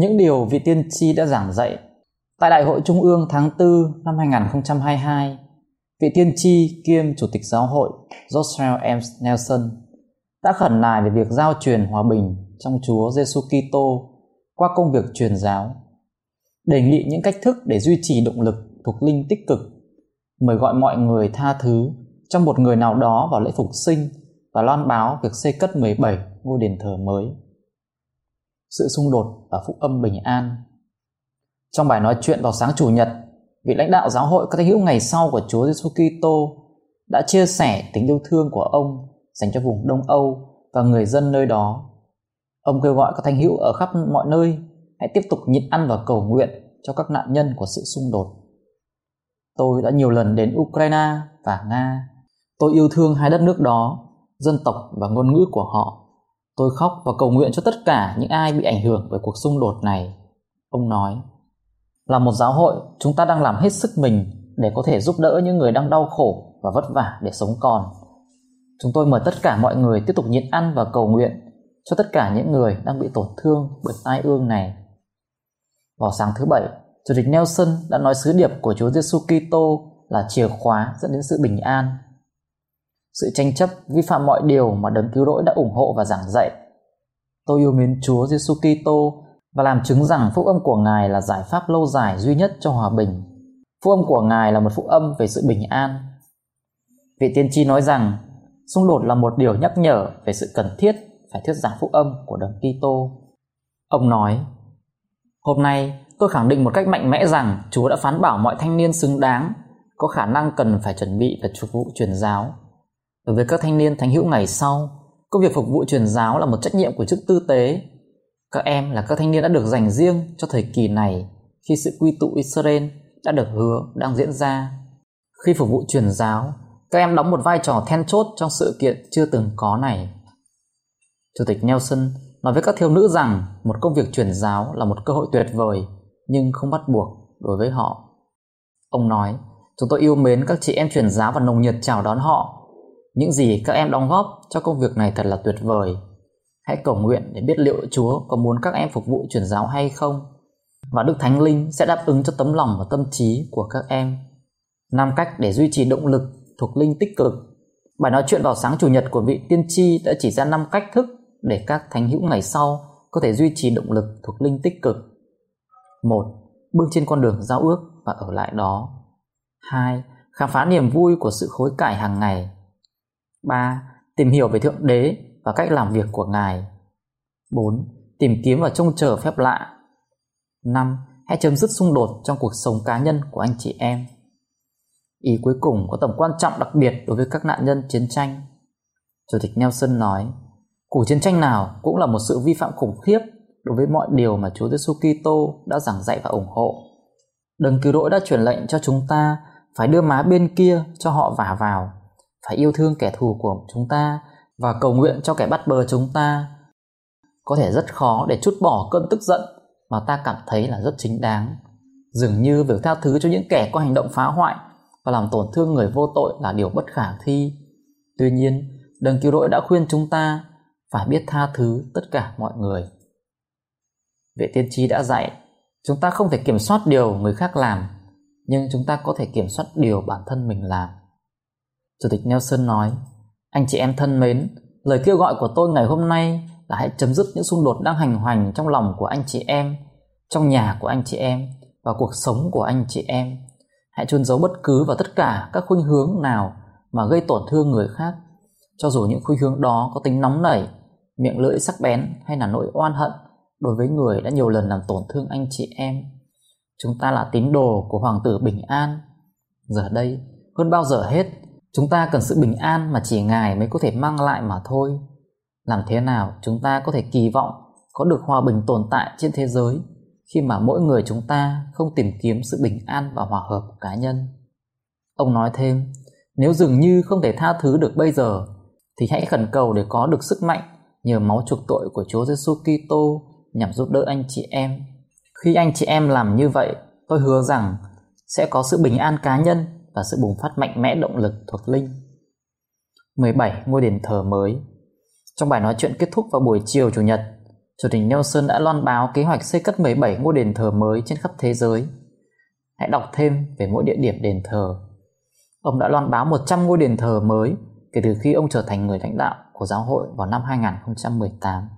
Những điều vị tiên tri đã giảng dạy tại Đại hội Trung ương tháng 4 năm 2022, vị tiên tri kiêm Chủ tịch Giáo hội Joshua M. Nelson đã khẩn nài về việc giao truyền hòa bình trong Chúa Giêsu Kitô qua công việc truyền giáo, đề nghị những cách thức để duy trì động lực thuộc linh tích cực, mời gọi mọi người tha thứ trong một người nào đó vào lễ phục sinh và loan báo việc xây cất 17 ngôi đền thờ mới sự xung đột và phúc âm bình an. Trong bài nói chuyện vào sáng Chủ nhật, vị lãnh đạo giáo hội các thánh hữu ngày sau của Chúa Giêsu Kitô đã chia sẻ tình yêu thương của ông dành cho vùng Đông Âu và người dân nơi đó. Ông kêu gọi các thánh hữu ở khắp mọi nơi hãy tiếp tục nhịn ăn và cầu nguyện cho các nạn nhân của sự xung đột. Tôi đã nhiều lần đến Ukraine và Nga. Tôi yêu thương hai đất nước đó, dân tộc và ngôn ngữ của họ Tôi khóc và cầu nguyện cho tất cả những ai bị ảnh hưởng bởi cuộc xung đột này. Ông nói, là một giáo hội, chúng ta đang làm hết sức mình để có thể giúp đỡ những người đang đau khổ và vất vả để sống còn. Chúng tôi mời tất cả mọi người tiếp tục nhịn ăn và cầu nguyện cho tất cả những người đang bị tổn thương bởi tai ương này. Vào sáng thứ bảy, Chủ tịch Nelson đã nói sứ điệp của Chúa Giêsu Kitô là chìa khóa dẫn đến sự bình an sự tranh chấp vi phạm mọi điều mà đấng cứu rỗi đã ủng hộ và giảng dạy. Tôi yêu mến Chúa Giêsu Kitô và làm chứng rằng phúc âm của Ngài là giải pháp lâu dài duy nhất cho hòa bình. Phúc âm của Ngài là một phúc âm về sự bình an. Vị tiên tri nói rằng, xung đột là một điều nhắc nhở về sự cần thiết phải thuyết giảng phúc âm của đấng Kitô. Ông nói: Hôm nay, tôi khẳng định một cách mạnh mẽ rằng Chúa đã phán bảo mọi thanh niên xứng đáng có khả năng cần phải chuẩn bị và phục vụ truyền giáo Đối với các thanh niên thánh hữu ngày sau, công việc phục vụ truyền giáo là một trách nhiệm của chức tư tế. Các em là các thanh niên đã được dành riêng cho thời kỳ này khi sự quy tụ Israel đã được hứa đang diễn ra. Khi phục vụ truyền giáo, các em đóng một vai trò then chốt trong sự kiện chưa từng có này. Chủ tịch Nelson nói với các thiếu nữ rằng một công việc truyền giáo là một cơ hội tuyệt vời nhưng không bắt buộc đối với họ. Ông nói, chúng tôi yêu mến các chị em truyền giáo và nồng nhiệt chào đón họ những gì các em đóng góp cho công việc này thật là tuyệt vời. Hãy cầu nguyện để biết liệu Chúa có muốn các em phục vụ truyền giáo hay không. Và Đức Thánh Linh sẽ đáp ứng cho tấm lòng và tâm trí của các em. Năm cách để duy trì động lực thuộc linh tích cực. Bài nói chuyện vào sáng chủ nhật của vị tiên tri đã chỉ ra năm cách thức để các thánh hữu ngày sau có thể duy trì động lực thuộc linh tích cực. một, Bước trên con đường giao ước và ở lại đó. 2. Khám phá niềm vui của sự khối cải hàng ngày 3. Tìm hiểu về Thượng Đế và cách làm việc của Ngài. 4. Tìm kiếm và trông chờ phép lạ. 5. Hãy chấm dứt xung đột trong cuộc sống cá nhân của anh chị em. Ý cuối cùng có tầm quan trọng đặc biệt đối với các nạn nhân chiến tranh. Chủ tịch Nelson nói, cuộc chiến tranh nào cũng là một sự vi phạm khủng khiếp đối với mọi điều mà Chúa Giêsu Kitô đã giảng dạy và ủng hộ. Đấng cứu rỗi đã truyền lệnh cho chúng ta phải đưa má bên kia cho họ vả vào phải yêu thương kẻ thù của chúng ta và cầu nguyện cho kẻ bắt bờ chúng ta. Có thể rất khó để chút bỏ cơn tức giận mà ta cảm thấy là rất chính đáng. Dường như việc tha thứ cho những kẻ có hành động phá hoại và làm tổn thương người vô tội là điều bất khả thi. Tuy nhiên, đấng cứu rỗi đã khuyên chúng ta phải biết tha thứ tất cả mọi người. Vệ tiên tri đã dạy, chúng ta không thể kiểm soát điều người khác làm, nhưng chúng ta có thể kiểm soát điều bản thân mình làm. Chủ tịch Nelson nói, anh chị em thân mến, lời kêu gọi của tôi ngày hôm nay là hãy chấm dứt những xung đột đang hành hoành trong lòng của anh chị em, trong nhà của anh chị em và cuộc sống của anh chị em. Hãy chôn giấu bất cứ và tất cả các khuynh hướng nào mà gây tổn thương người khác, cho dù những khuynh hướng đó có tính nóng nảy, miệng lưỡi sắc bén hay là nỗi oan hận đối với người đã nhiều lần làm tổn thương anh chị em. Chúng ta là tín đồ của Hoàng tử Bình An. Giờ đây, hơn bao giờ hết, Chúng ta cần sự bình an mà chỉ Ngài mới có thể mang lại mà thôi. Làm thế nào chúng ta có thể kỳ vọng có được hòa bình tồn tại trên thế giới khi mà mỗi người chúng ta không tìm kiếm sự bình an và hòa hợp của cá nhân. Ông nói thêm, nếu dường như không thể tha thứ được bây giờ thì hãy khẩn cầu để có được sức mạnh nhờ máu chuộc tội của Chúa Giêsu Kitô nhằm giúp đỡ anh chị em. Khi anh chị em làm như vậy, tôi hứa rằng sẽ có sự bình an cá nhân và sự bùng phát mạnh mẽ động lực thuộc linh. 17. Ngôi đền thờ mới Trong bài nói chuyện kết thúc vào buổi chiều Chủ nhật, Chủ tịch Nelson đã loan báo kế hoạch xây cất 17 ngôi đền thờ mới trên khắp thế giới. Hãy đọc thêm về mỗi địa điểm đền thờ. Ông đã loan báo 100 ngôi đền thờ mới kể từ khi ông trở thành người lãnh đạo của giáo hội vào năm 2018.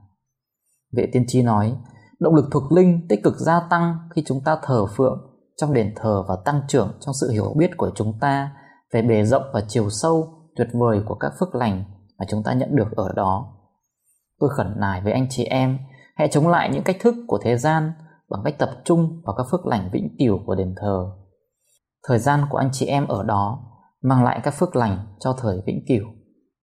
Vệ tiên tri nói, động lực thuộc linh tích cực gia tăng khi chúng ta thờ phượng trong đền thờ và tăng trưởng trong sự hiểu biết của chúng ta về bề rộng và chiều sâu, tuyệt vời của các phước lành mà chúng ta nhận được ở đó. Tôi khẩn nài với anh chị em, hãy chống lại những cách thức của thế gian bằng cách tập trung vào các phước lành vĩnh cửu của đền thờ. Thời gian của anh chị em ở đó mang lại các phước lành cho thời vĩnh cửu.